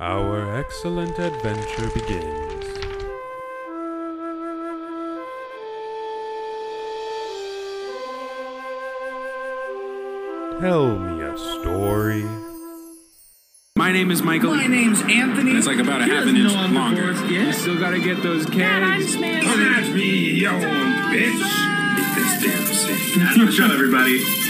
Our excellent adventure begins. Tell me a story. My name is Michael. My name's Anthony. It's like about a He half an inch know I'm longer. fourth You still gotta get those Dad, I'm kegs. Samantha. That's me, you old bitch. Eat this damn scene. Shut everybody.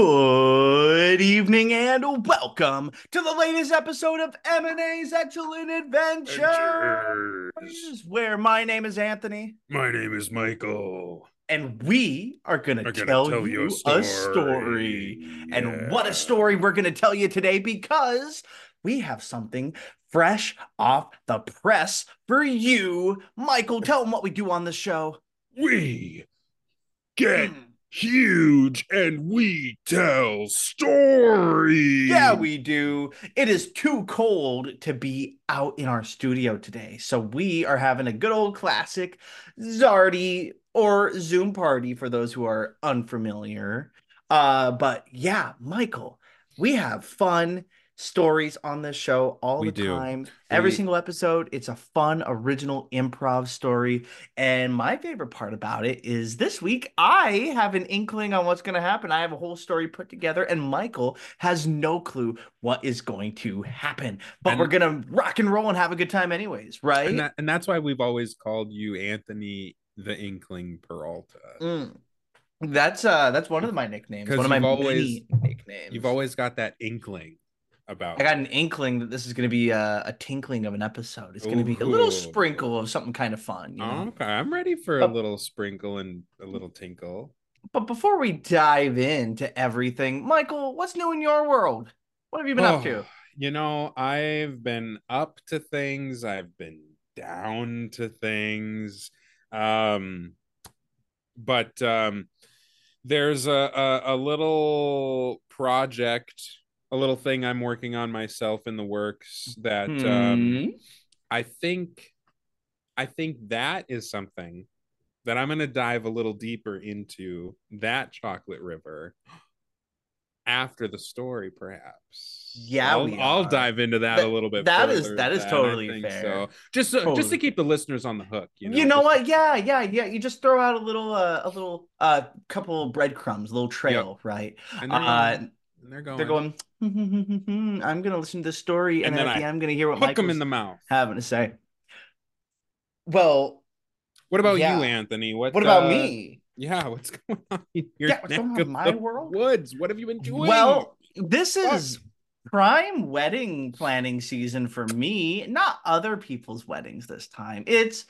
Good evening and welcome to the latest episode of M&A's Excellent Adventures, where my name is Anthony My name is Michael. and we are going to tell, tell you you a a story. story. And what a story we're going to tell you today because we have something fresh off the press for you. Michael, tell them what we do on the show. We get hmm. Huge and we tell stories. Yeah, we do. It is too cold to be out in our studio today. So we are having a good old classic Zardy or Zoom party for those who are unfamiliar. Uh, but yeah, Michael, we have fun stories on this show all We the do. time. Every single episode, it's a fun, original improv story. And my favorite part about it is this week, I have an inkling on what's going to happen. I have a whole story put together, and Michael has no clue what is going to happen. But And- we're going to rock and roll and have a good time, anyways, right? And, that, and that's why we've always called you Anthony the Inkling Peralta. Mm. That's uh that's one of my nicknames. One of my always- many nicknames. You've always got that inkling about I got an inkling that this is going to be a, a tinkling of an episode. It's going to be a little sprinkle of something kind of fun. You know? Oh, okay, I'm ready for a little sprinkle and a little tinkle. But before we dive into everything, Michael, what's new in your world? What have you been up to? Oh, You know, I've been up to things, I've been down to things. Um but um there's a a, a little project, a little thing I'm working on myself in the works that um Hmm. I think I think that is something that I'm going to dive a little deeper into that chocolate river after the story perhaps. Yeah, I'll, I'll dive into that, a little bit that is- that is then, totally fair. So just so, just to keep the listeners on the hook, you You know. know, what? Yeah, yeah, yeah. You just throw out a little, uh, a little, uh, couple of breadcrumbs, a little trail, right? And Uh, going, and they're going. they're going. I'm gonna listen to the story, and, And then, then at the I end, I'm gonna hear what hook them in the mouth. having to say. Well, What about Yeah. you, Anthony? What what about uh, me? Yeah, what's going on in your Yeah, what's neck going on in of my the world? Woods. What have you been doing? Well, this Fuck. is prime wedding planning season for me, not other people's weddings this time. It's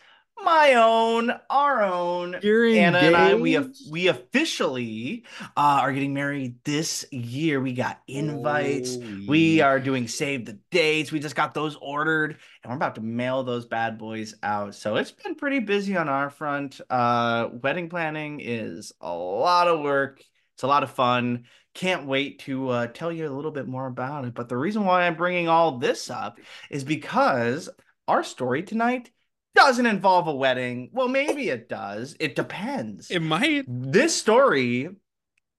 my own, our own. you're Anna and I, we have we officially uh, are getting married this year. We got invites. We are doing save the dates. We just got those ordered, and we're about to mail those bad boys out. So it's been pretty busy on our front. Uh, wedding planning is a lot of work. It's a lot of fun. Can't wait to uh, tell you a little bit more about it. But the reason why I'm bringing all this up is because our story tonight doesn't involve a wedding. Well, maybe it does. It depends. It might. This story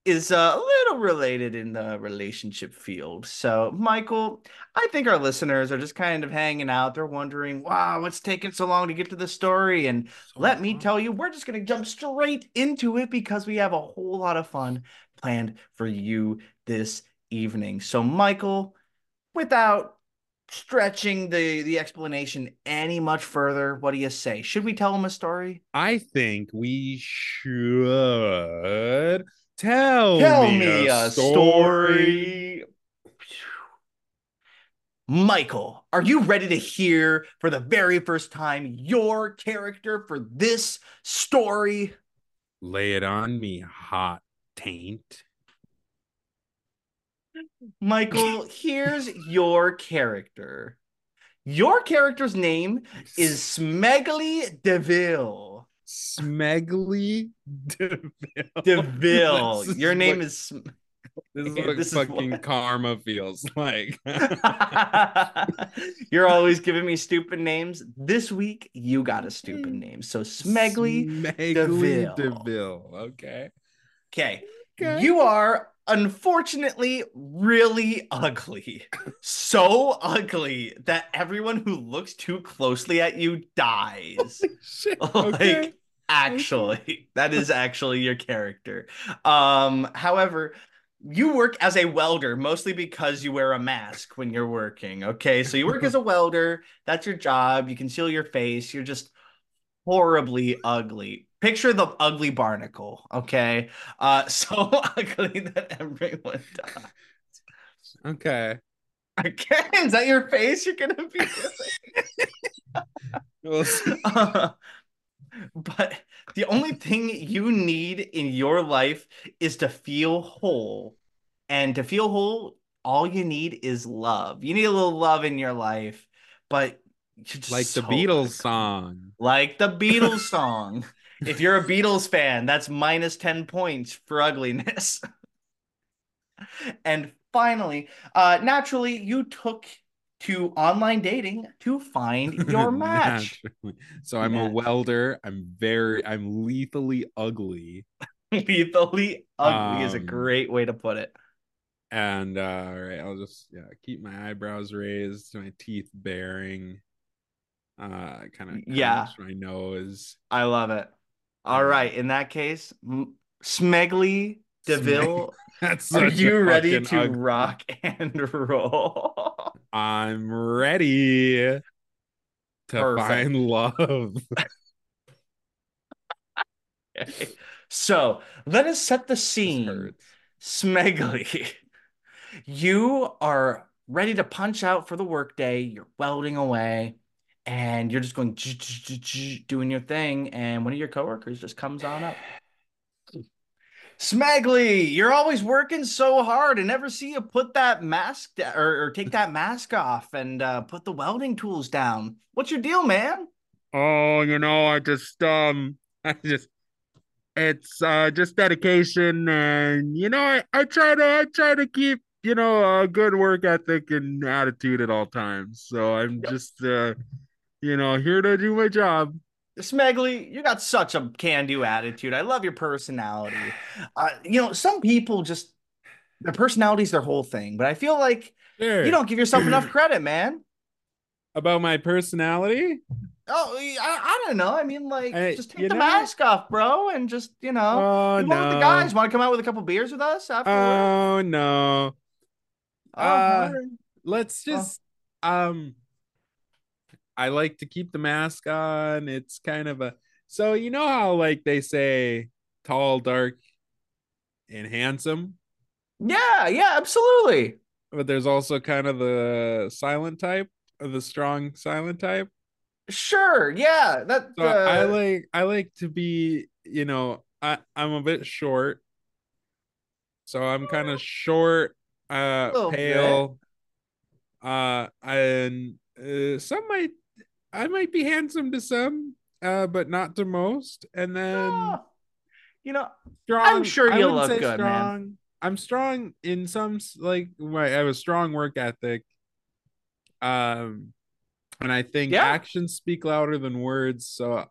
is a little related in the relationship field. So, Michael, I think our listeners are just kind of hanging out. They're wondering, wow, what's taking so long to get to the story? And let me tell you, we're just going to jump straight into it because we have a whole lot of fun planned for you this evening. So, Michael, without stretching the the explanation any much further, what do you say? Should we tell him a story? I think we should tell, Tell me, me a, a story. story. Michael, are you ready to hear for the very first time your character for this story? Lay it on me, hot taint. Michael, here's your character. Your character's name is Smegly DeVille. Smegly Deville. DeVille. This Your name what- is Sm- This is what this is fucking what- karma feels like. You're always giving me stupid names. This week, you got a stupid mm. name. So Smegly. Smegly DeVille. DeVille. Okay. Okay. Okay. You are unfortunately really ugly. so ugly that everyone who looks too closely at you dies. Like Okay. actually that is actually your character um however you work as a welder mostly because you wear a mask when you're working okay so you work as a welder that's your job you conceal your face you're just horribly ugly picture the ugly barnacle okay uh so ugly that everyone dies Okay. okay is that your face you're gonna be. Uh, but the only thing you need in your life is to feel whole. And to feel whole, all you need is love. You need a little love in your life, but like the so Beatles ugly. song. Like the Beatles song. If you're a Beatles fan, that's minus 10 points for ugliness. and finally, uh, naturally, you took to online dating to find your match. So I'm a welder. I'm very I'm lethally ugly. Lethally ugly is a Um, great way to put it. And uh all right, I'll just yeah, keep my eyebrows raised, my teeth baring. Uh kind of Yeah. my nose. I love it. All Um, in that case, Smegly Deville, That's are you ready to ugly- rock and roll? I'm ready to Perfect. find love. Okay. So let us set the scene. Smegly, you are ready to punch out for the workday. You're welding away, and you're just going doing your thing. And one of your coworkers just comes on up. Smegly, you're always working so hard. I never see you put that mask da- or, or take that mask off and uh, put the welding tools down. What's your deal, man? Oh, you know, I just um I just it's uh just dedication and you know I, I try to I try to keep you know a good work ethic and attitude at all times. So I'm Yep. just uh you know here to do my job. Smegly, you got such a can-do attitude. I love your personality. Uh, you know, some people just their personality's their whole thing, but I feel like Sure. you don't give yourself enough credit, man. about my personality? Oh, I, I don't know. I mean, like, Hey, just take the know- mask off, bro, and just you know, Oh of the guys. Want to come out with a couple beers with us after? Oh no. Oh, uh, let's Oh. just um I like to keep the mask on. It's kind of a so you know how like they say tall, dark, and handsome, yeah, yeah, absolutely. but there's also kind of the silent type or the strong silent type. Sure, yeah. That So I uh, like I like to be, you know, I I'm a bit short. So I'm kind of short, uh Little bit. pale. Uh and uh, some might I might be handsome to some, uh but not to most. And then oh, you know, strong I'm sure you'll look good, man. strong. I'm strong in some like I have a strong work ethic. Um and I think Yeah. actions speak louder than words, so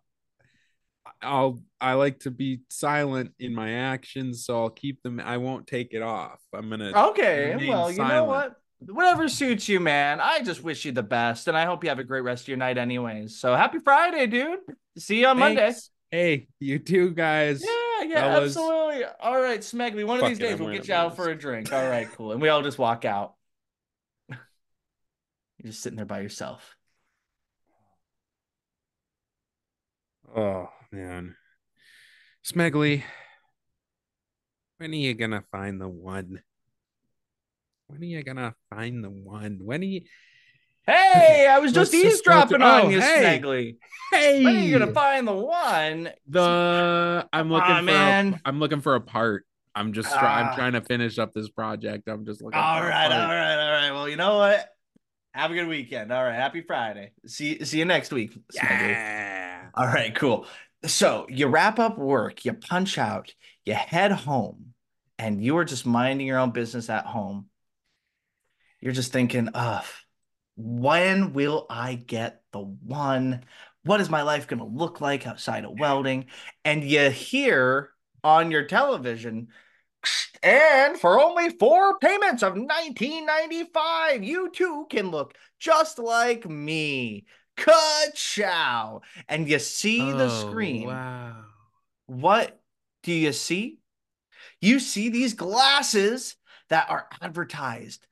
I'll I like to be silent in my actions, so I'll keep them I won't take it off. I'm gonna Okay, well, you know what? Whatever suits you, man. I just wish you the best, and I hope you have a great rest of your night, anyways. So happy Friday, dude. See you on Monday. Hey, you too, guys. Yeah, yeah, absolutely. All right, Smegly. One of these days we'll get you out for a drink. All right, cool. And we all just walk out. You're just sitting there by yourself. Oh man. Smegly. When are you gonna find the one? When are you gonna find the one? When are you Hey, I was just eavesdropping on Oh, you, hey. Smegly. Hey When are you gonna find the one? the I'm looking on, for man. A, I'm looking for a part. I'm just Ah. I'm trying to finish up this project. I'm just looking All right, all right, all right. Well, you know what? Have a good weekend. All right, happy Friday. See see you next week. Smegly. Yeah. All right, cool. So you wrap up work, you punch out, you head home, and you are just minding your own business at home. You're just thinking, uh, when will I get the one? What is my life going to look like outside of welding? And you hear on your television, and for only four payments of 1995, you too can look just like me. Ka-chow. And you see the Oh, screen. Wow. What do you see? You see these glasses that are advertised.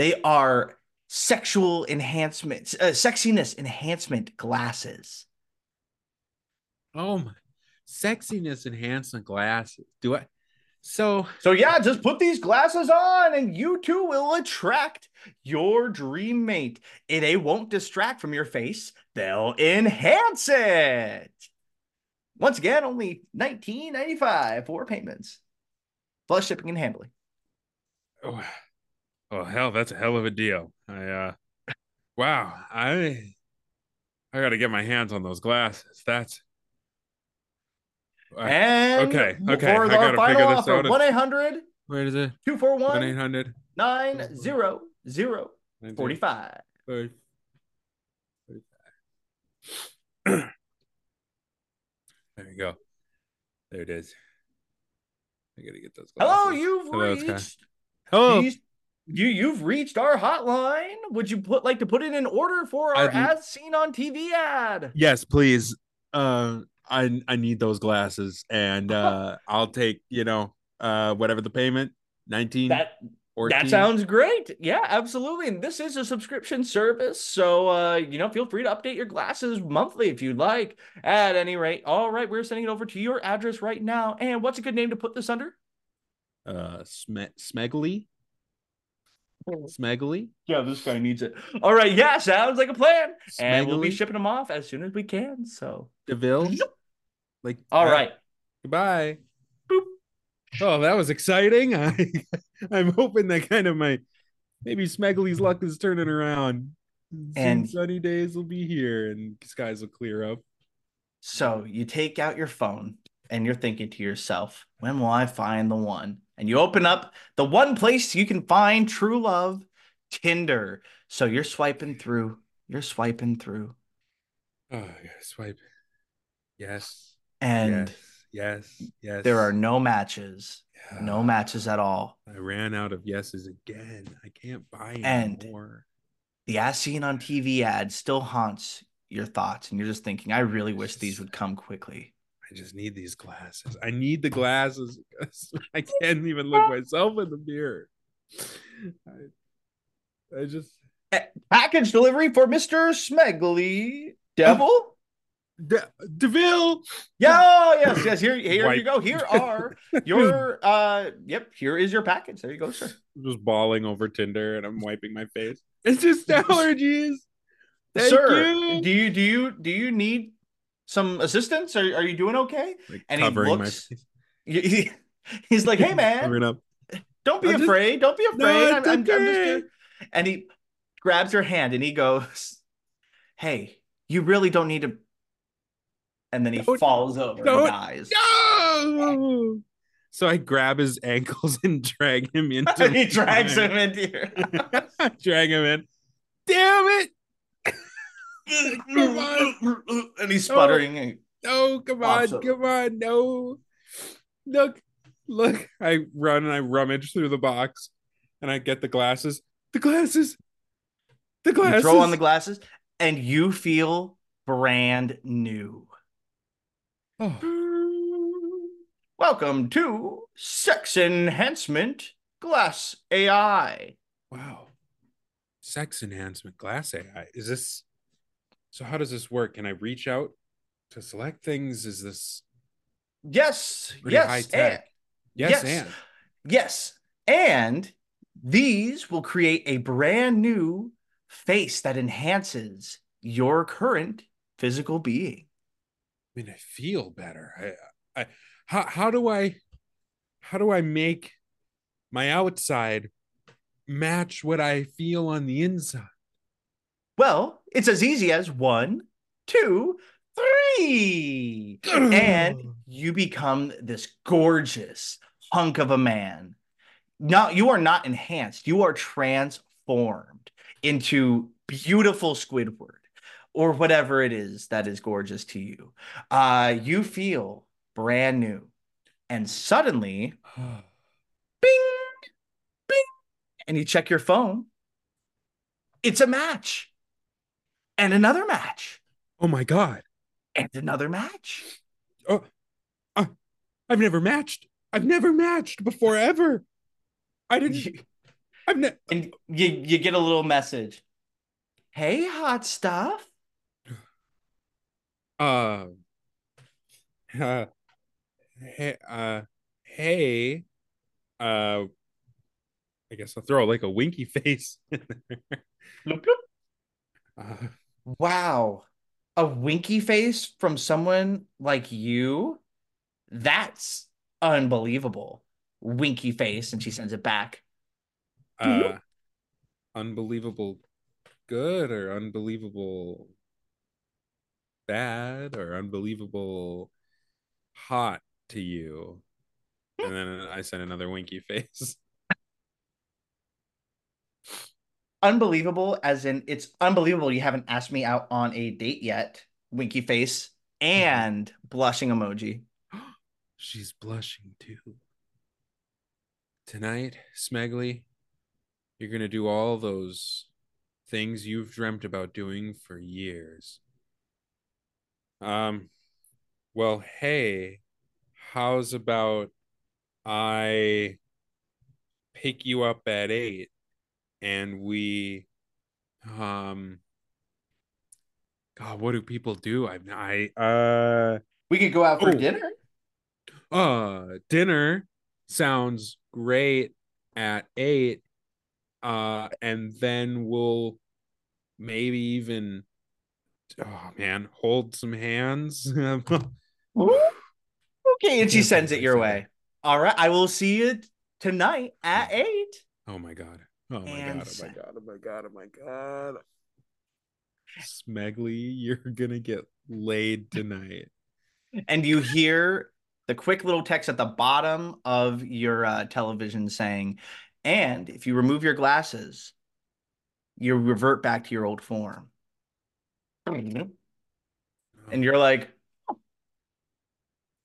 They are sexual enhancement, uh, sexiness enhancement glasses. Oh my sexiness enhancement glasses. Do I so So yeah, just put these glasses on and you too will attract your dream mate. And they won't distract from your face, they'll enhance it. Once again, only 19.95 for payments. Plus shipping and handling. oh, oh hell, that's a hell of a deal. I uh wow, I I gotta get my hands on those glasses. That's I- And okay, okay, for I our gotta final figure this offer, out. 1 800 where is it? 241 One eight hundred 900 45. There you go. There it is. I gotta get those. Hello, glasses. you've Hello, Sky. reached. Hello. these- You you've reached our hotline. Would you put like to put in an order for our I'd- as seen on TV ad? Yes, please. Uh, I I need those glasses, and uh, I'll take you know uh whatever the payment nineteen That or that sounds great. Yeah, absolutely. And this is a subscription service, so uh, you know, feel free to update your glasses monthly if you'd like. At any rate, all right, we're sending it over to your address right now. And what's a good name to put this under? uh Sme- Smegly. Smegly. Yeah, this guy needs it. All right, yeah, sounds like a plan. And we'll be shipping them off as soon as we can. So, Deville. Like all uh, right. Goodbye. Boop. Oh, that was exciting. I I'm hoping that kind of my maybe Smegly's luck is turning around. Soon And- sunny days will be here and skies will clear up. So you take out your phone and you're thinking to yourself, when will I find the one? And you open up the one place you can find true love, Tinder. So you're swiping through, you're swiping through, Oh, gotta swipe. Yes. and yes. Yes. Yes. there are no matches, no matches at all. I ran out of yeses again. I can't buy And- anymore. The as seen on TV ad still haunts your thoughts, and you're just thinking, I really wish these would come quickly. I just need these glasses. I need the glasses because I can't even look myself in the mirror. I, I just Package delivery for Mr. Smegly Devil. De- Deville. Yeah, yes, yes. Here, here you go. Here are your uh yep, here is your package. There you go, sir. just bawling over Tinder and I'm wiping my face. It's just allergies. Thank sir, you. do you do you do you need some assistance? Are, are you doing okay? Like And he looks-. He- he- he's like, hey man, don't be I'm just- afraid. Don't be No, afraid. I'm, it's I'm, just here. And he grabs her hand and he goes, Hey, you really don't need to. And then he Don't- falls over and dies. No! So I grab his ankles and drag him into he drags him into drag him in. Damn it! Come on. and he's sputtering. and- No, come on, come on, no. Look, look. I run and I rummage through the box and I get the glasses. The glasses. The You glasses. throw on the glasses, and you feel brand new. Oh, Welcome to Sex Enhancement Glass AI. wow. Sex enhancement glass AI. Is this so how does this work? Can I reach out to select things? Is this Yes, yes, and- yes, Yes. and yes, and these will create a brand new face that enhances your current physical being. I mean, I feel better. I, I, how, how do I, how do I make my outside match what I feel on the inside? Well, it's as easy as one, two, three. and you become this gorgeous, hunk of a man. No, you are not enhanced. You are transformed into beautiful Squidward or whatever it is that is gorgeous to you. Uh, you feel brand new. And suddenly, bing, bing, and you check your phone. It's a match. And another match. oh my god. And another match. Oh, uh, I've never matched. I've never matched before ever. I didn't. I've ne- And you you get a little message. Hey, hot stuff. uh, uh, hey, uh, hey, uh, I guess I'll throw like a winky face. Bloop, bloop. uh, Wow. A winky face from someone like you? That's unbelievable. Winky face, and she sends it back. uh, unbelievable good or unbelievable bad or unbelievable hot to you. And then I sent another winky face. Unbelievable, as in it's unbelievable you haven't asked me out on a date yet. Winky face and blushing emoji. She's blushing too. Tonight, Smegly, you're going to do all those things you've dreamt about doing for years. Um, well, hey, how's about I pick you up at eight and we, um, God, what do people do? I, I, uh, We could go out for Oh. dinner. uh dinner sounds great at eight uh and then we'll maybe even oh man hold some hands Okay, and she sends it your way. All right, I will see you tonight at eight. oh my god oh my And god oh my god oh my god oh my god. Smegly you're gonna get laid tonight. And you hear the quick little text at the bottom of your uh, television saying, "And if you remove your glasses, you revert back to your old form." And you're like,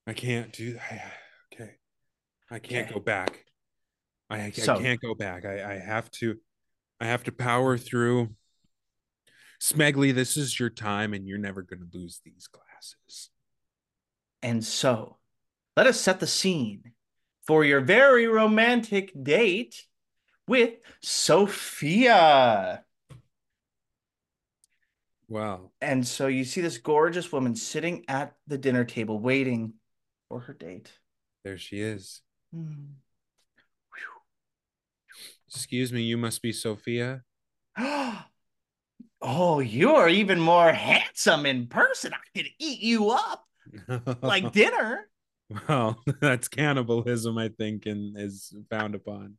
i can't do that okay. I can't Okay. go back i, I So- can't go back I, I have to i have to power through smegly this is your time and you're never going to lose these glasses and so let us set the scene for your very romantic date with Sophia. wow And so you see this gorgeous woman sitting at the dinner table waiting for her date. there she is Hmm. Excuse me you must be sophia oh, you are even more handsome in person. I could eat you up like dinner. well that's cannibalism i think and is found upon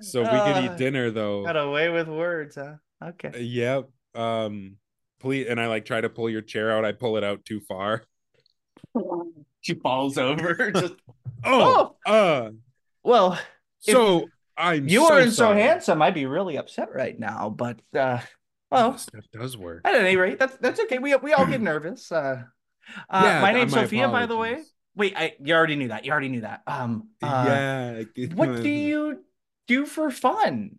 so we could Uh, eat dinner though Got away with words, huh? Uh, Okay. Yep. Um please and I like try to pull your chair out. I pull it out too far. She falls over. Just Oh, uh well, so I'm you so weren't so sorry. handsome. I'd be really upset right now. But uh, well, This stuff does work. at any rate, that's that's okay. We we all get nervous. Uh, uh Yeah, my uh, name's my Sophia, by the way. Wait, I you already knew that. You already knew that. Um, uh, yeah. What do you do for fun?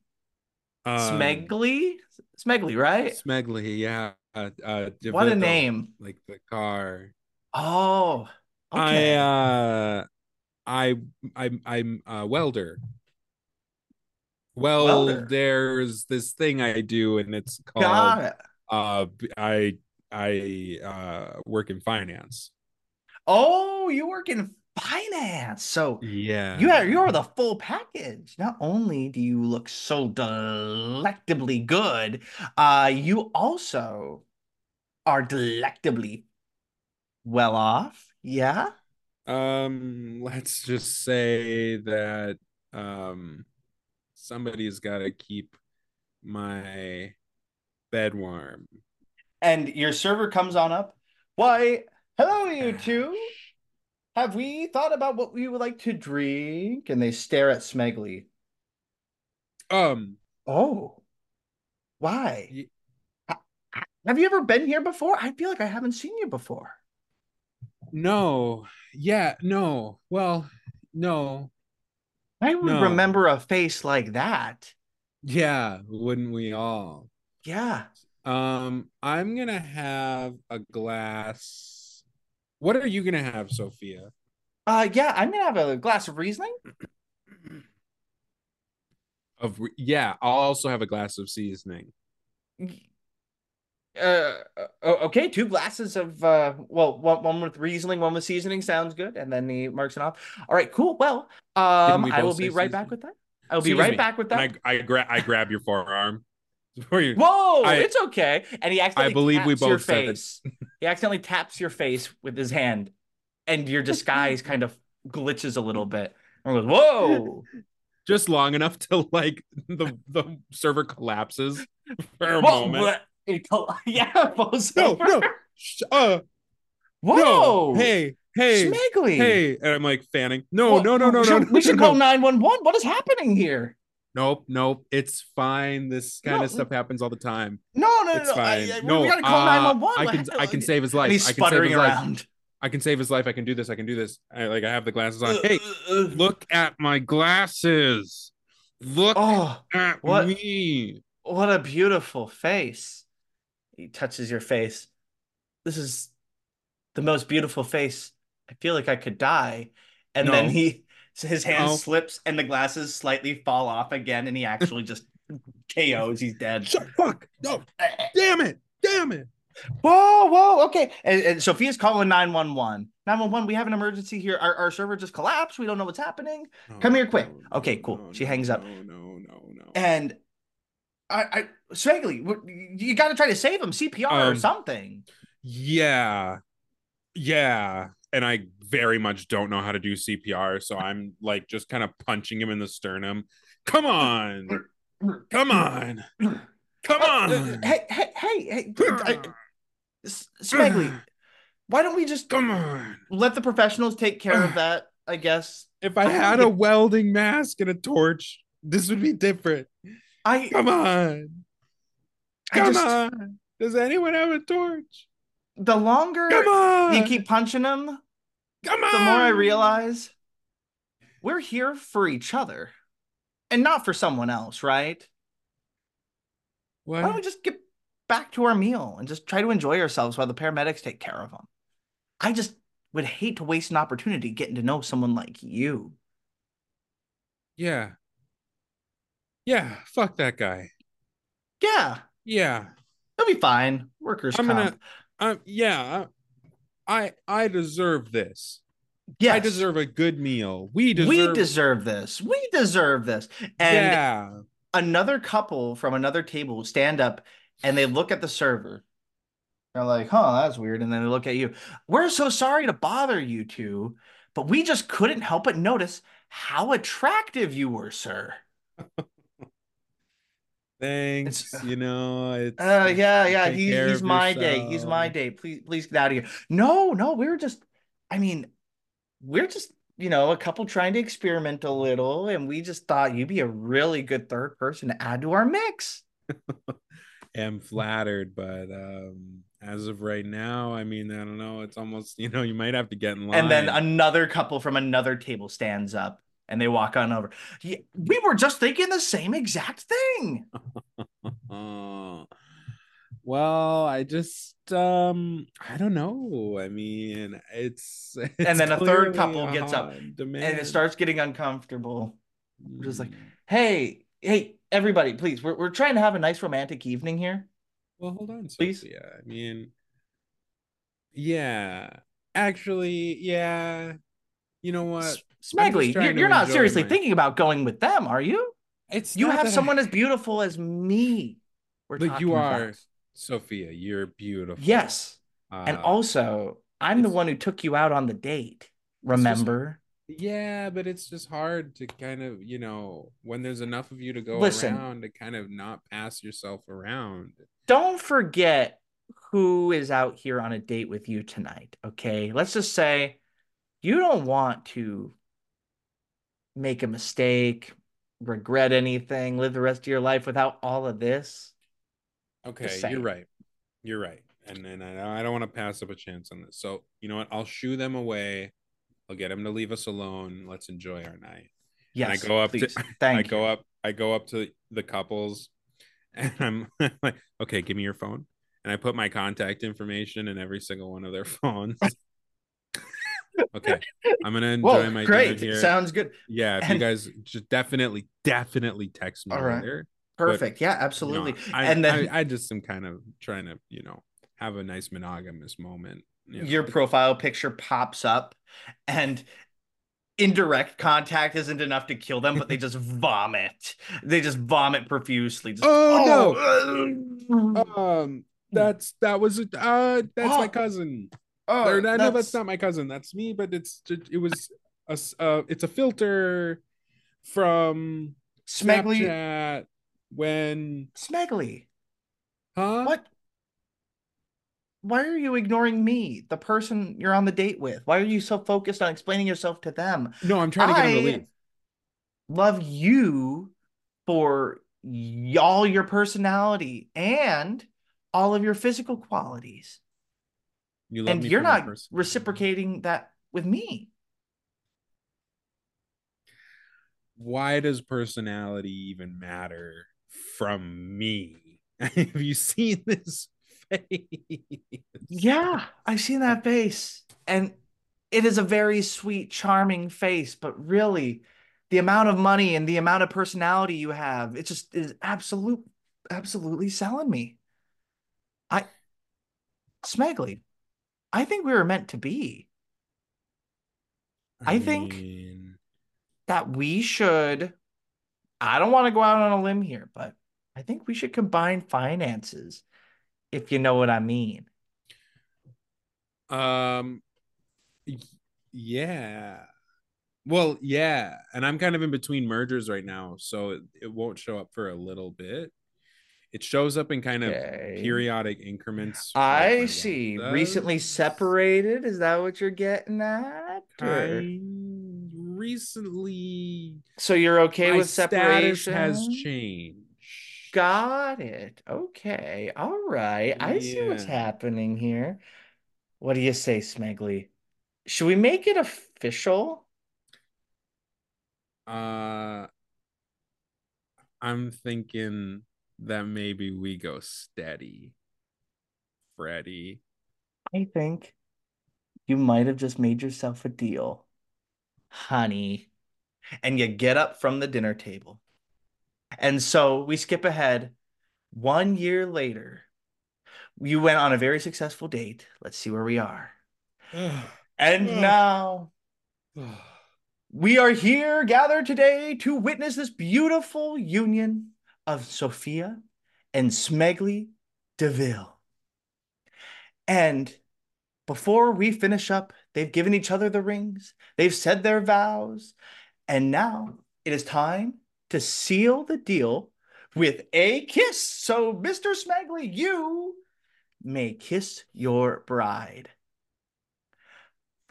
um, Smegly, Smegly, right? Smegly, yeah. Uh, uh What a name! Like the car. Oh, okay. I uh I I'm I'm a welder. Well, Welder. there's this thing I do and it's called Got it. uh i i uh work in finance Oh, you work in finance, so yeah you are you are the full package. Not only do you look so delectably good, uh, you also are delectably well off. Yeah. um let's just say that um somebody's got to keep my bed warm And your server comes on up. Why, hello, you two. have we thought about what we would like to drink? And they stare at Smegly. Um, Oh, why? Ha- Have you ever been here before? I feel like I haven't seen you before. no, yeah, no. Well, no, I would No. remember a face like that. yeah, wouldn't we all? Yeah. Um, I'm gonna have a glass. What are you gonna have, Sophia? Uh, yeah, I'm gonna have a glass of Riesling. Of yeah, I'll also have a glass of seasoning. Uh, uh, okay, two glasses of uh, well, one, one with Riesling, one with seasoning sounds good, and then he marks it off. All right, cool. Well, um, we I will be right back with that. I'll be right me. back with that. And I I grab I grab your forearm. Before you- Whoa, I- it's okay. And he accidentally believe we taps your both said- face. He accidentally taps your face with his hand, and your disguise kind of glitches a little bit. And goes, whoa. just long enough to like the the server collapses for a Whoa, moment. what? It yeah, falls No, over. no, uh, Whoa. no, hey, hey, Smiggly. hey, and I'm like fanning. No, What- no, no, no, should- no, We should no, call 911. What is happening here? Nope, nope. It's fine. This kind No, of stuff happens all the time. No, no, no. It's no. Fine. I- we- no, we gotta call uh, 911. I can, I can save his life. And he's I can save his life. around. I can save his life. I can do this. I can do this. I, like I have the glasses on. Uh, Hey, uh, uh. look at my glasses. Look Oh, at what? me. what a beautiful face. He touches your face. This is the most beautiful face. I feel like I could die. And then No. he his hand No. slips and the glasses slightly fall off again and he actually just KOs. He's dead. Shut fuck. No. Damn it. Damn it. Whoa, whoa, okay. And, and Sophia's calling 911. 911, we have an emergency here. Our, our server just collapsed. We don't know what's happening. Come here quick. Okay, cool. She hangs up. No, no, no, no. And I, I Swagley, you got to try to save him, CPR or Um, something. Yeah. Yeah. And I very much don't know how to do CPR. So I'm like just kind of punching him in the sternum. Come on. Come on. Come Uh, on. hey, hey, hey, hey, I- why don't we just Come on. let the professionals take care of that? I guess. If I had a welding mask and a torch, this would be different. I, Come on. Come just, on. Does anyone have a torch? the longer you keep punching him, Come on. the more I realize we're here for each other and not for someone else, right? Why don't we just get back to our meal and just try to enjoy ourselves while the paramedics take care of them? I just would hate to waste an opportunity getting to know someone like you. Yeah. Yeah. Fuck that guy. Yeah, Yeah. it'll be fine. Workers' I'm comp. gonna. Um. Yeah. I. I deserve this. yes, I deserve a good meal. We deserve. we deserve this. We deserve this. And yeah. another couple from another table stand up and they look at the server. They're like, huh, that's weird. And then they look at you. We're so sorry to bother you two, but we just couldn't help but notice how attractive you were, sir. Thanks. It's- you know. It's. Uh yeah, yeah. He, he's my day. He's my day. Please, please get out of here. No, no, we were just I mean, we're just, you know, a couple trying to experiment a little, and we just thought you'd be a really good third person to add to our mix. am flattered, but um, as of right now, I mean, I don't know. It's almost you know you might have to get in line. And then another couple from another table stands up and they walk on over. Yeah, we were just thinking the same exact thing. Well, I just um, I don't know. I mean, it's, it's then a third couple gets up, hot And it starts getting uncomfortable. just like- Mm. Hey, hey, everybody, please. We're, we're trying to have a nice romantic evening here. Well, hold on, Please? Sophia. I mean, yeah, actually, yeah. You know what? S- I'm just Smagley, trying you're, you're not seriously my- thinking about going with them, are you? It's You have that I- someone as beautiful as me. We're But you are about. Sophia. You're beautiful. Yes. And Uh, also, I'm the one who took you out on the date. just- Remember? Yeah, but it's just hard to kind of, you know, when there's enough of you to go Listen. around to kind of not pass yourself around. Don't forget who is out here on a date with you tonight, okay? Let's just say you don't want to make a mistake, regret anything, live the rest of your life without all of this. Okay, you're right. You're right. And then I, I don't want to pass up a chance on this. So you know what? I'll shoo them away. I'll get them to leave us alone. Let's enjoy our night. Yes, I go up to- Thank I you. go up. I go up to the couples, and I'm like, "Okay, give me your phone." And I put my contact information in every single one of their phones. Okay, I'm gonna enjoy Whoa, my great. dinner here. Sounds good. yeah, if you guys just definitely, definitely text me All right. later. Perfect. yeah, You know, absolutely. I, and then I, I just am kind of trying to, you know, have a nice monogamous moment. you know. your profile picture pops up and indirect contact isn't enough to kill them, but they just vomit. They just vomit profusely. Just, Oh, no. um, that's that was. Uh, that's my Oh, cousin. Oh, or, no, no, that's not my cousin. That's me. But it's it was a uh, it's a filter from Smeggly. Snapchat when Smeggly. huh? What? Why are you ignoring me, the person you're on the date with? Why are you so focused on explaining yourself to them? No, I'm trying to get him to leave. Love you for all your personality and all of your physical qualities. You love and you're not reciprocating that with me. Why does personality even matter from me? Have you seen this face? Yeah, I've seen that face. And it is a very sweet, charming face, but really, the amount of money and the amount of personality you have, it just is absolute, absolutely selling me. I, Smeggly, I think we were meant to be. I think- mean, That we should, I don't want to go out on a limb here, but I think we should combine finances, if you know what I mean. Um, yeah. Well, yeah, and I'm kind of in between mergers right now, so it, it won't show up for a little bit. It shows up in kind of Okay. periodic increments. I see. Recently separated. Is that what you're getting at? Or- recently, So you're okay my with separation? has changed. Got it. Okay. All right. I see what's happening here. What do you say, Smeggly? Should we make it official? Uh, I'm thinking that maybe we go steady, Freddie. I think you might have just made yourself a deal, honey. And you get up from the dinner table. And so we skip ahead. One year later, you went on a very successful date. Let's see where we are. And now we are here gathered today to witness this beautiful union of Sophia and Smeggly DeVille. And before we finish up, they've given each other the rings, they've said their vows, and now it is time to seal the deal with a kiss. So, Mr. Smeggly, you may kiss your bride.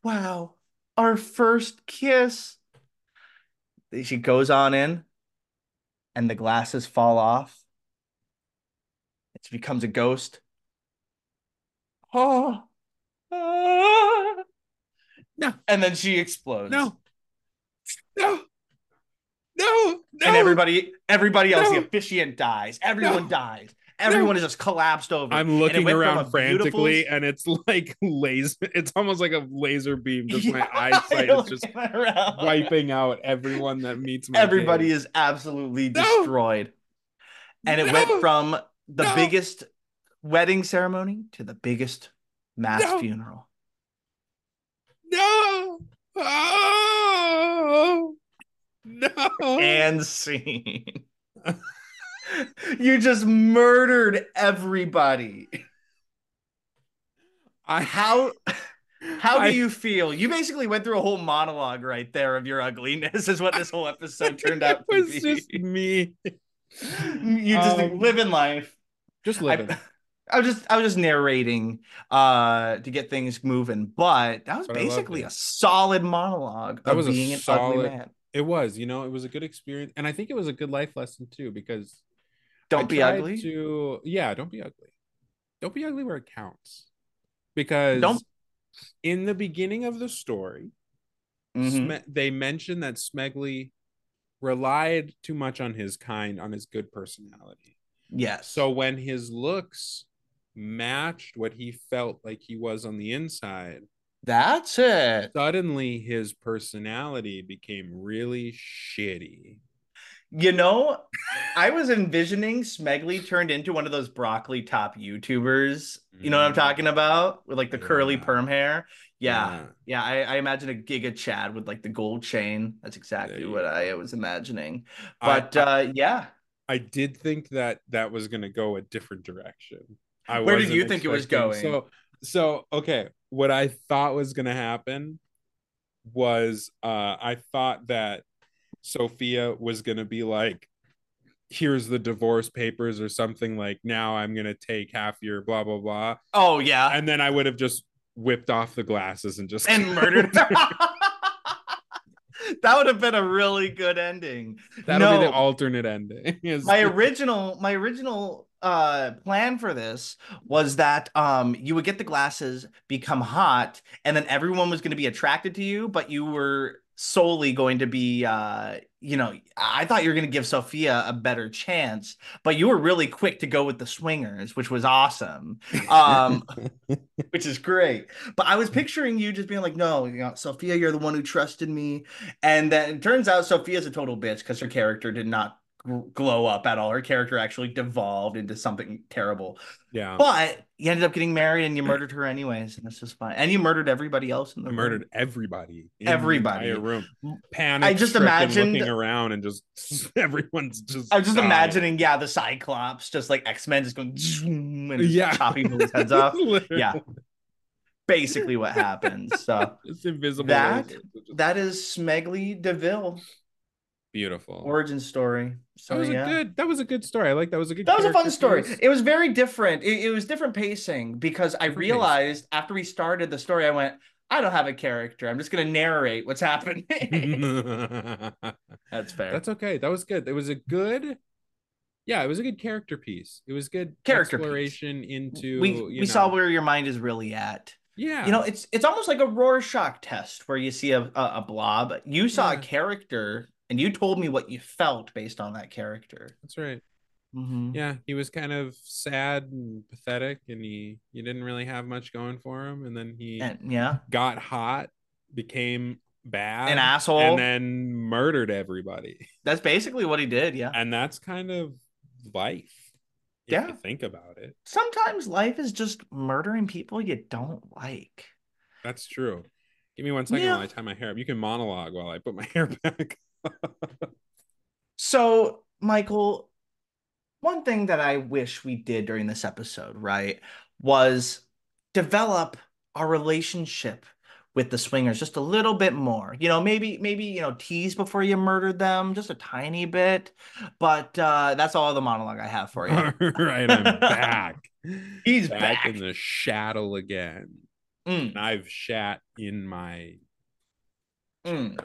Wow, our first kiss. She goes on in, and the glasses fall off. It becomes a ghost. Oh, ah. No. And then she explodes. No, no, no, no. And everybody, everybody else, the No. officiant dies. Everyone No. dies. Everyone is just collapsed over. I'm looking around frantically, beautiful- and it's like laser. It's almost like a laser beam. Just my eyesight is just around. wiping out everyone that meets my. Everybody is absolutely No. destroyed. And it went from the No. biggest wedding ceremony to the biggest mass No. funeral. no. Oh no. And scene. You just murdered everybody. I How how do you feel? You basically went through a whole monologue right there of your ugliness, is what this whole episode turned out to was be. just me. you just Um, living life. Just I- living. I was just I was just narrating uh to get things moving, but that was But basically a solid monologue That of was being an solid- ugly man. It was, you know, it was a good experience, and I think it was a good life lesson too because Don't I be ugly. To yeah, don't be ugly. Don't be ugly where it counts, because Don't- in the beginning of the story, Mhm. Sme- they mentioned that Smegly relied too much on his kind, on his good personality. Yes. So when his looks matched what he felt like he was on the inside, that's it. suddenly his personality became really shitty. You know, I was envisioning Smegglie turned into one of those broccoli top YouTubers. You know what I'm Mm. talking about? With like the curly Yeah. perm hair. Yeah. Yeah. Yeah. I, I imagine a Giga Chad with like the gold chain. That's exactly you what. I was imagining. I- But uh yeah. I did think that that was going to go a different direction. I Where did you think it was going? So, so okay, what I thought was going to happen was uh I thought that Sophia was going to be like here's the divorce papers or something like now I'm going to take half your blah blah blah Oh yeah. and then I would have just whipped off the glasses and just and murdered her. that would have been a really good ending. That'll be the alternate ending. my original my original uh plan for this was that um you would get the glasses become hot and then everyone was going to be attracted to you but you were solely going to be uh you know i thought you were going to give sophia a better chance but you were really quick to go with the swingers which was awesome um which is great. But I was picturing you just being like, no, you know, Sophia, you're the one who trusted me. And then it turns out Sophia's a total bitch because her character did not glow up at all. Her character actually devolved into something terrible. yeah. But you ended up getting married and you murdered her anyways, and that's just fine. And you murdered everybody else in the room. murdered everybody. in the Everybody. entire room. Panic. I just imagined- looking around and just everyone's just. I'm just dying. imagining, yeah, the Cyclops, just like X Men, just going zoom and Yeah. chopping people's heads off. Yeah. Basically, what happens. So It's invisible. That-. It's that is Smegglie Devil beautiful. origin story. So that was yeah. a good. That was a good story. I like that was a good. That was a fun story. piece. It was very different. It, it was different pacing because I Different realized after we started the story, I went, I don't have a character. I'm just going to narrate what's happening. That's fair. That's okay. That was good. It was a good. Yeah, it was a good character piece. It was good Character piece. exploration into. we we saw where your mind is really at. Yeah. You know, it's it's almost like a Rorschach test where you see a a, a blob. You saw Yeah. a character and you told me what you felt based on that character. that's right. Mhm. Yeah, he was kind of sad and pathetic, and he he didn't really have much going for him. And then he And yeah, got hot, became bad, an asshole. and then murdered everybody. That's basically what he did. Yeah. And that's kind of life. If Yeah. you think about it. Sometimes life is just murdering people you don't like. That's true. Give me one second Yeah. while I tie my hair up. You can monologue while I put my hair back. So, Michael, one thing that I wish we did during this episode, right, was develop our relationship with the swingers just a little bit more. You know, maybe maybe, you know, tease before you murdered them just a tiny bit. But uh that's all the monologue I have for you. All right, I'm back. He's back, back. in the shadow again. Mm, And I've shat in my mm.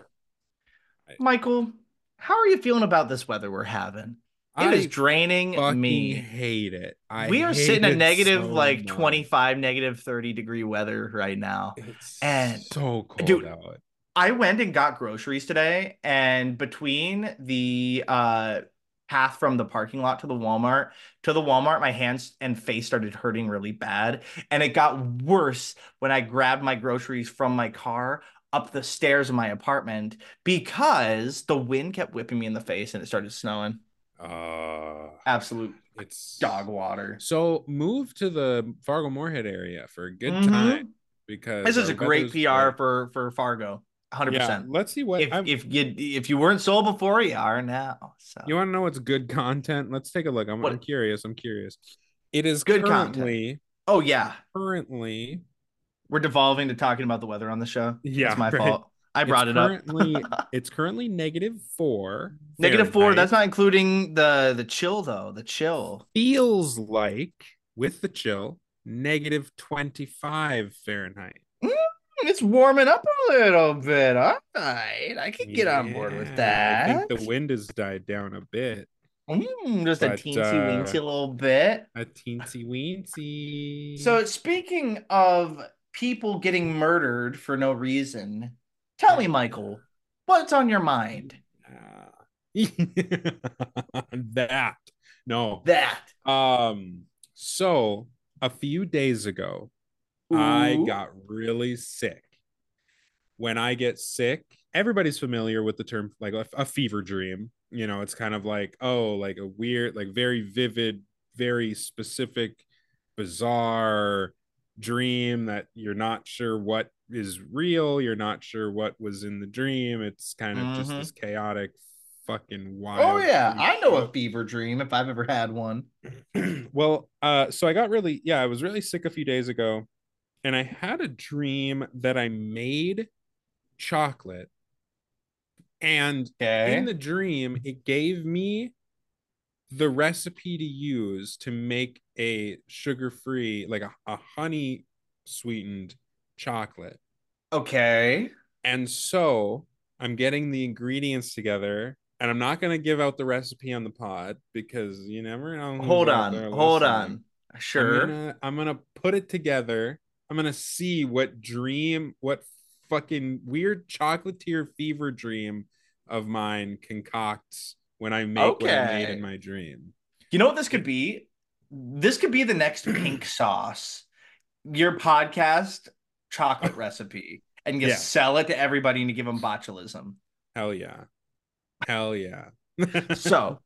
Michael, how are you feeling about this weather we're having? It I is draining me. hate it. I we are sitting at it negative so like much. 25 negative 30 degree weather right now It's and- so cold dude, out. i went and got groceries today and between the uh path from the parking lot to the walmart to the walmart my hands and face started hurting really bad and it got worse when i grabbed my groceries from my car up the stairs of my apartment because the wind kept whipping me in the face and it started snowing Uh absolute it's dog water So move to the Fargo Moorhead area for a good Mhm. time because This is a great PR for for Fargo. 100%. Yeah, let's see what if I'm- if you if you weren't sold before, you are now. So you want to know what's good content. Let's take a look. I'm, What- I'm curious. I'm curious. It is Good content. Oh yeah, currently we're devolving to talking about the weather on the show. Yeah, it's my right. fault. I It's brought it up. it's currently negative four. Negative four. That's not including the the chill though. The chill. feels like with the chill, negative 25 Fahrenheit. It's warming up a little bit. All right. I can get on board with that. I think the wind has died down a bit. Mm, just a teensy uh, weensy little bit. A teensy weensy. So speaking of people getting murdered for no reason, tell me, Michael, what's on your mind? Uh, that no. That. Um. So a few days ago, I got really sick. When I get sick, everybody's familiar with the term like a, a fever dream. You know, it's kind of like, oh, like a weird, like very vivid, very specific, bizarre dream that you're not sure what is real. You're not sure what was in the dream. It's kind of just Mhm. this chaotic, fucking wild. Oh yeah, I know a fever dream if I've ever had one. well, uh, so I got really, yeah, I was really sick a few days ago, and I had a dream that I made chocolate, and Okay. in the dream, it gave me the recipe to use to make a sugar-free, like a, a honey sweetened chocolate. okay. And so I'm getting the ingredients together. And I'm not going to give out the recipe on the pod because you never know. Hold on. Hold listening. on. Sure. I'm gonna, I'm gonna put it together. I'm gonna see what dream, what fucking weird chocolatier fever dream of mine concocts when I make what I made in my dream. You know what this could be? This could be the next pink sauce. Your podcast chocolate recipe. And you Yeah. sell it to everybody and you give them botulism. Hell yeah, hell yeah. So,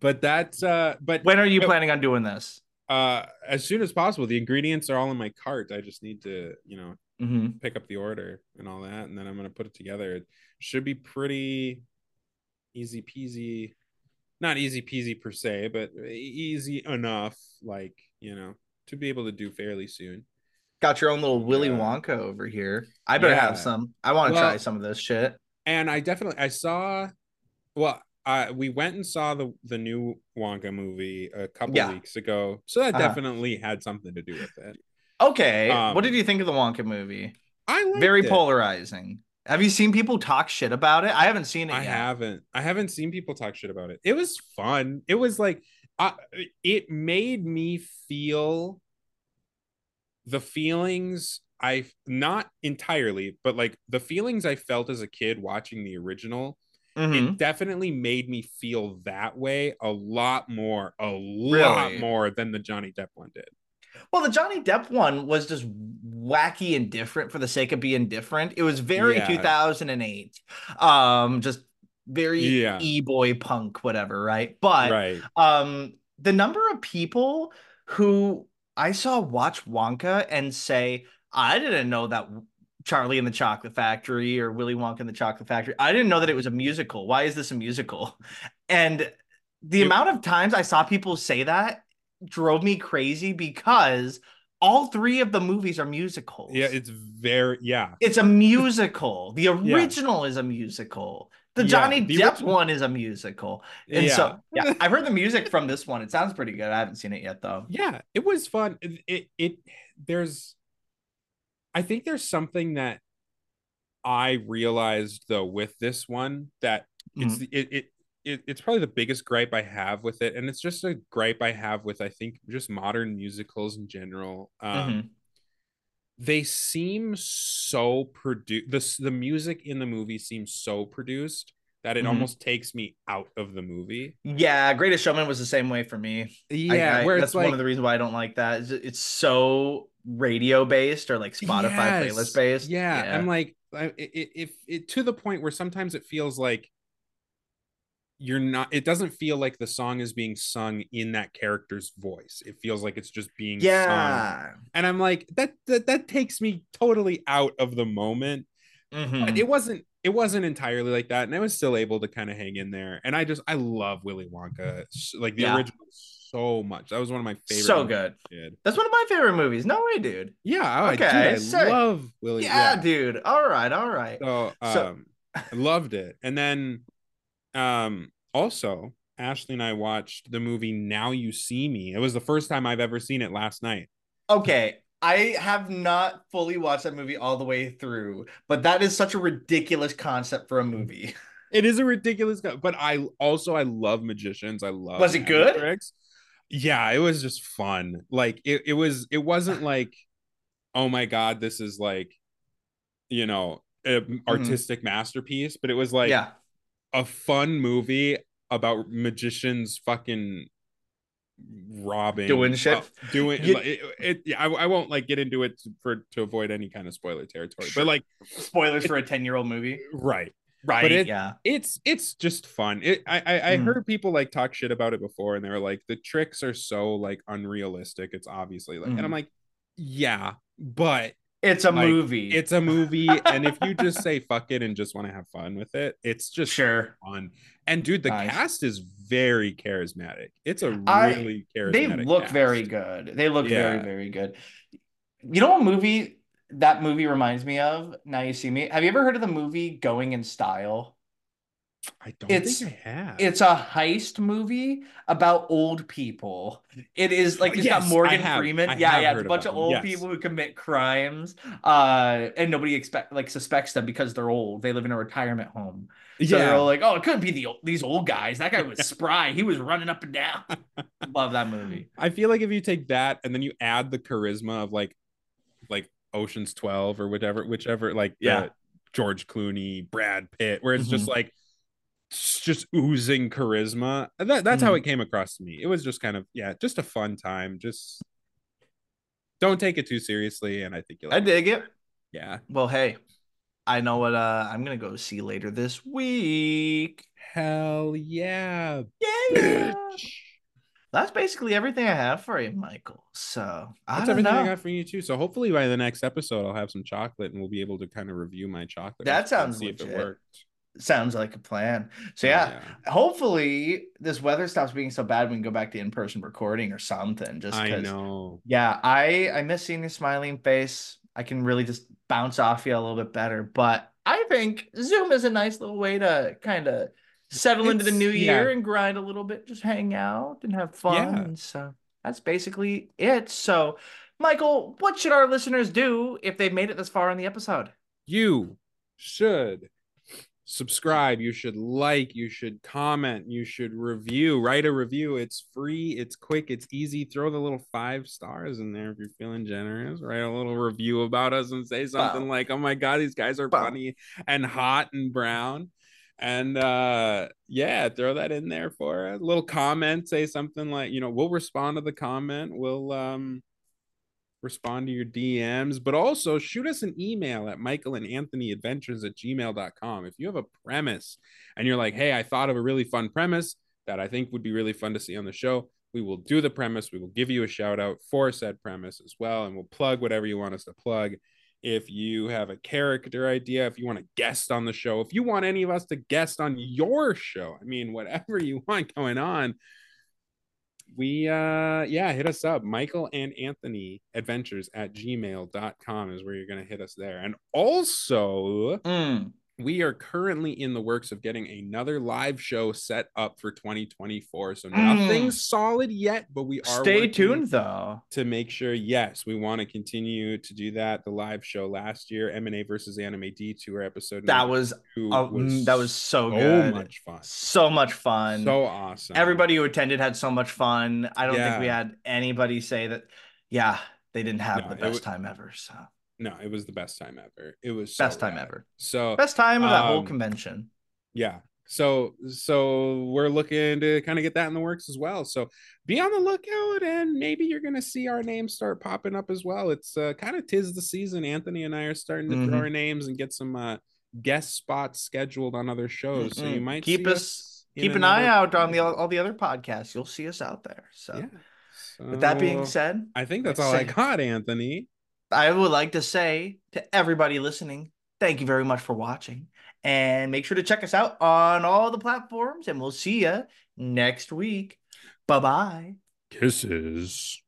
but that's uh, but when are you planning on doing this? uh, as soon as possible. The ingredients are all in my cart. I just need to, you know, hmm pick up the order and all that, and then I'm gonna put it together. It should be pretty easy peasy, not easy peasy per se, but easy enough, like you know, to be able to do fairly soon. Got your own little Willy Yeah. Wonka over here. I better Yeah. have some. I want to Well- try some of this shit. And I definitely I saw, well, uh, we went and saw the the new Wonka movie a couple Yeah. weeks ago, so that Uh-huh. definitely had something to do with it. Okay. Um, what did you think of the Wonka movie? I Very it. polarizing. Have you seen people talk shit about it? I haven't seen it I yet. haven't. I haven't seen people talk shit about it. It was fun. It was like, uh, it made me feel the feelings I not entirely, but like the feelings I felt as a kid watching the original. Mhm. It definitely made me feel that way a lot more, a lot Really? more than the Johnny Depp one did. Well, the Johnny Depp one was just wacky and different for the sake of being different. It was very Yeah. 2008. Um, just very Yeah. e-boy punk, whatever, right? But right. um the number of people who I saw watch Wonka and say, I didn't know that Charlie and the Chocolate Factory or Willy Wonka and the Chocolate Factory. I didn't know that it was a musical. Why is this a musical? And the It- amount of times I saw people say that drove me crazy because all three of the movies are musicals. Yeah, it's very yeah. It's a musical. The original is a musical. The Yeah, Johnny the Depp original- one is a musical. And yeah. so, yeah, I've heard the music from this one. It sounds pretty good. I haven't seen it yet, though. yeah it was fun it, it it there's i think there's something that i realized though with this one that it's Mhm. the it, it it it's probably the biggest gripe i have with it and it's just a gripe i have with i think just modern musicals in general um Mhm. they seem so produced the, the music in the movie seems so produced that it Mhm. almost takes me out of the movie Yeah, Greatest Showman was the same way for me. Yeah I- where that's it's like one of the reasons why I don't like that. It's so radio based or like Spotify Yes. playlist based. Yeah, I'm like, I- i- i- if it to the point where sometimes it feels like you're not. It doesn't feel like the song is being sung in that character's voice. It feels like it's just being sung, yeah. and I'm like, that that that takes me totally out of the moment. Mhm. But it wasn't. It wasn't entirely like that, and I was still able to kind of hang in there. And I just, I love Willy Wonka, like the Yeah. original, so much. That was one of my favorite. So good. as a kid. That's one of my favorite movies. No way, dude. Yeah. Oh, Okay, okay. I sick. love Willy. Yeah, dude. All right, all right. So, So- um, I loved it. And then, um, also Ashley and I watched the movie Now You See Me. It was the first time I've ever seen it last night. Okay, I have not fully watched that movie all the way through, but that is such a ridiculous concept for a movie. It is a ridiculous, co- but I also I love magicians. I love. Was it good? Tricks. Yeah, it was just fun. Like it, it was. It wasn't like, oh my god, this is like, you know, an artistic masterpiece. But it was like Mm-hmm. yeah. A fun movie about magicians fucking robbing Doing shit. uh, doing You- it, it, yeah, I, I won't like get into it for to avoid any kind of spoiler territory Sure. but like Spoilers for a 10-year-old movie. right Right. it- yeah. it's it's just fun it i i, I Mm. heard people like talk shit about it before and they were like the tricks are so like unrealistic it's obviously like and i'm Mhm. like yeah but It's a like, movie. it's a movie and if you just say fuck it and just want to have fun with it it's just sure. fun. And dude, the Nice. cast is very charismatic. It's a really They charismatic. They look cast. very good. They look very, Yeah. very good. You know what movie that movie reminds me of? Now you see me. Have you ever heard of the movie Going in Style? I don't It's- think I have. It's a heist movie about old people. It is like it's Yes, got Morgan Freeman. I yeah, yeah, it's a bunch of old yes. people who commit crimes, uh, and nobody expect like suspects them because they're old. They live in a retirement home, so they're all like, "Oh, it couldn't be the old- these old guys. That guy was spry. He was running up and down." Love that movie. I feel like if you take that and then you add the charisma of like like Ocean's 12 or whatever, whichever, like the Yeah. George Clooney, Brad Pitt, where it's just Mhm. like just oozing charisma. That, that's how Mhm. it came across to me. It was just kind of, yeah, just a fun time. Just don't take it too seriously. And I think you'll I dig it. yeah. Well, hey, I know what uh I'm gonna go see later this week. Hell yeah. Yeah. bitch. That's basically everything I have for you, Michael. So I That's don't everything know. I got for you too. So hopefully by the next episode, I'll have some chocolate and we'll be able to kind of review my chocolate. That sounds see if it legit. worked. Sounds like a plan. So Oh, yeah, hopefully this weather stops being so bad we can go back to in-person recording or something. Just I know. Yeah, I I miss seeing your smiling face. I can really just bounce off you a little bit better. But I think Zoom is a nice little way to kind of settle into the new year yeah. and grind a little bit, just hang out and have fun. Yeah. And so that's basically it. So, Michael, what should our listeners do if they've made it this far in the episode? You should subscribe. You should like. You should comment. You should review. Write a review. It's free. It's quick. It's easy. Throw the little five stars in there if you're feeling generous. Write a little review about us and say something Wow. like, "Oh my god, these guys are Wow. funny and hot and brown." And uh yeah, throw that in there for a little comment. Say something like, you know, we'll respond to the comment. We'll um respond to your DMs, but also shoot us an email at Michael and Anthony Adventures at gmail.com. If you have a premise and you're like, hey, I thought of a really fun premise that I think would be really fun to see on the show, we will do the premise. We will give you a shout out for said premise as well, and we'll plug whatever you want us to plug. If you have a character idea, if you want a guest on the show, if you want any of us to guest on your show, I mean, whatever you want going on, we uh yeah hit us up michael and anthony adventures at gmail.com is where you're gonna hit us there and also Mm. We are currently in the works of getting another live show set up for 2024 so Mm. solid yet but we are Stay tuned though. to make sure yes we want to continue to do that the live show last year m&a versus anime d2 episode That was uh, mm, that was so so good. much fun So much fun. so awesome Everybody who attended had so much fun. I don't think we had anybody say that, yeah, they didn't have No, the best time ever. So no it was the best time ever. It was so best time ever. so Best time of that whole Um, convention. yeah. So so we're looking to kind of get that in the works as well. So be on the lookout and maybe you're gonna see our names start popping up as well. It's uh, kind of tis the season. Anthony and i are starting to Mhm. throw our names and get some uh guest spots scheduled on other shows. So you might keep us in keep an eye out on the all the other podcasts. You'll see us out there. So yeah. with that being said, i think that's all i got anthony I would like to say to everybody listening, thank you very much for watching. And make sure to check us out on all the platforms, and we'll see you next week. Bye bye. kisses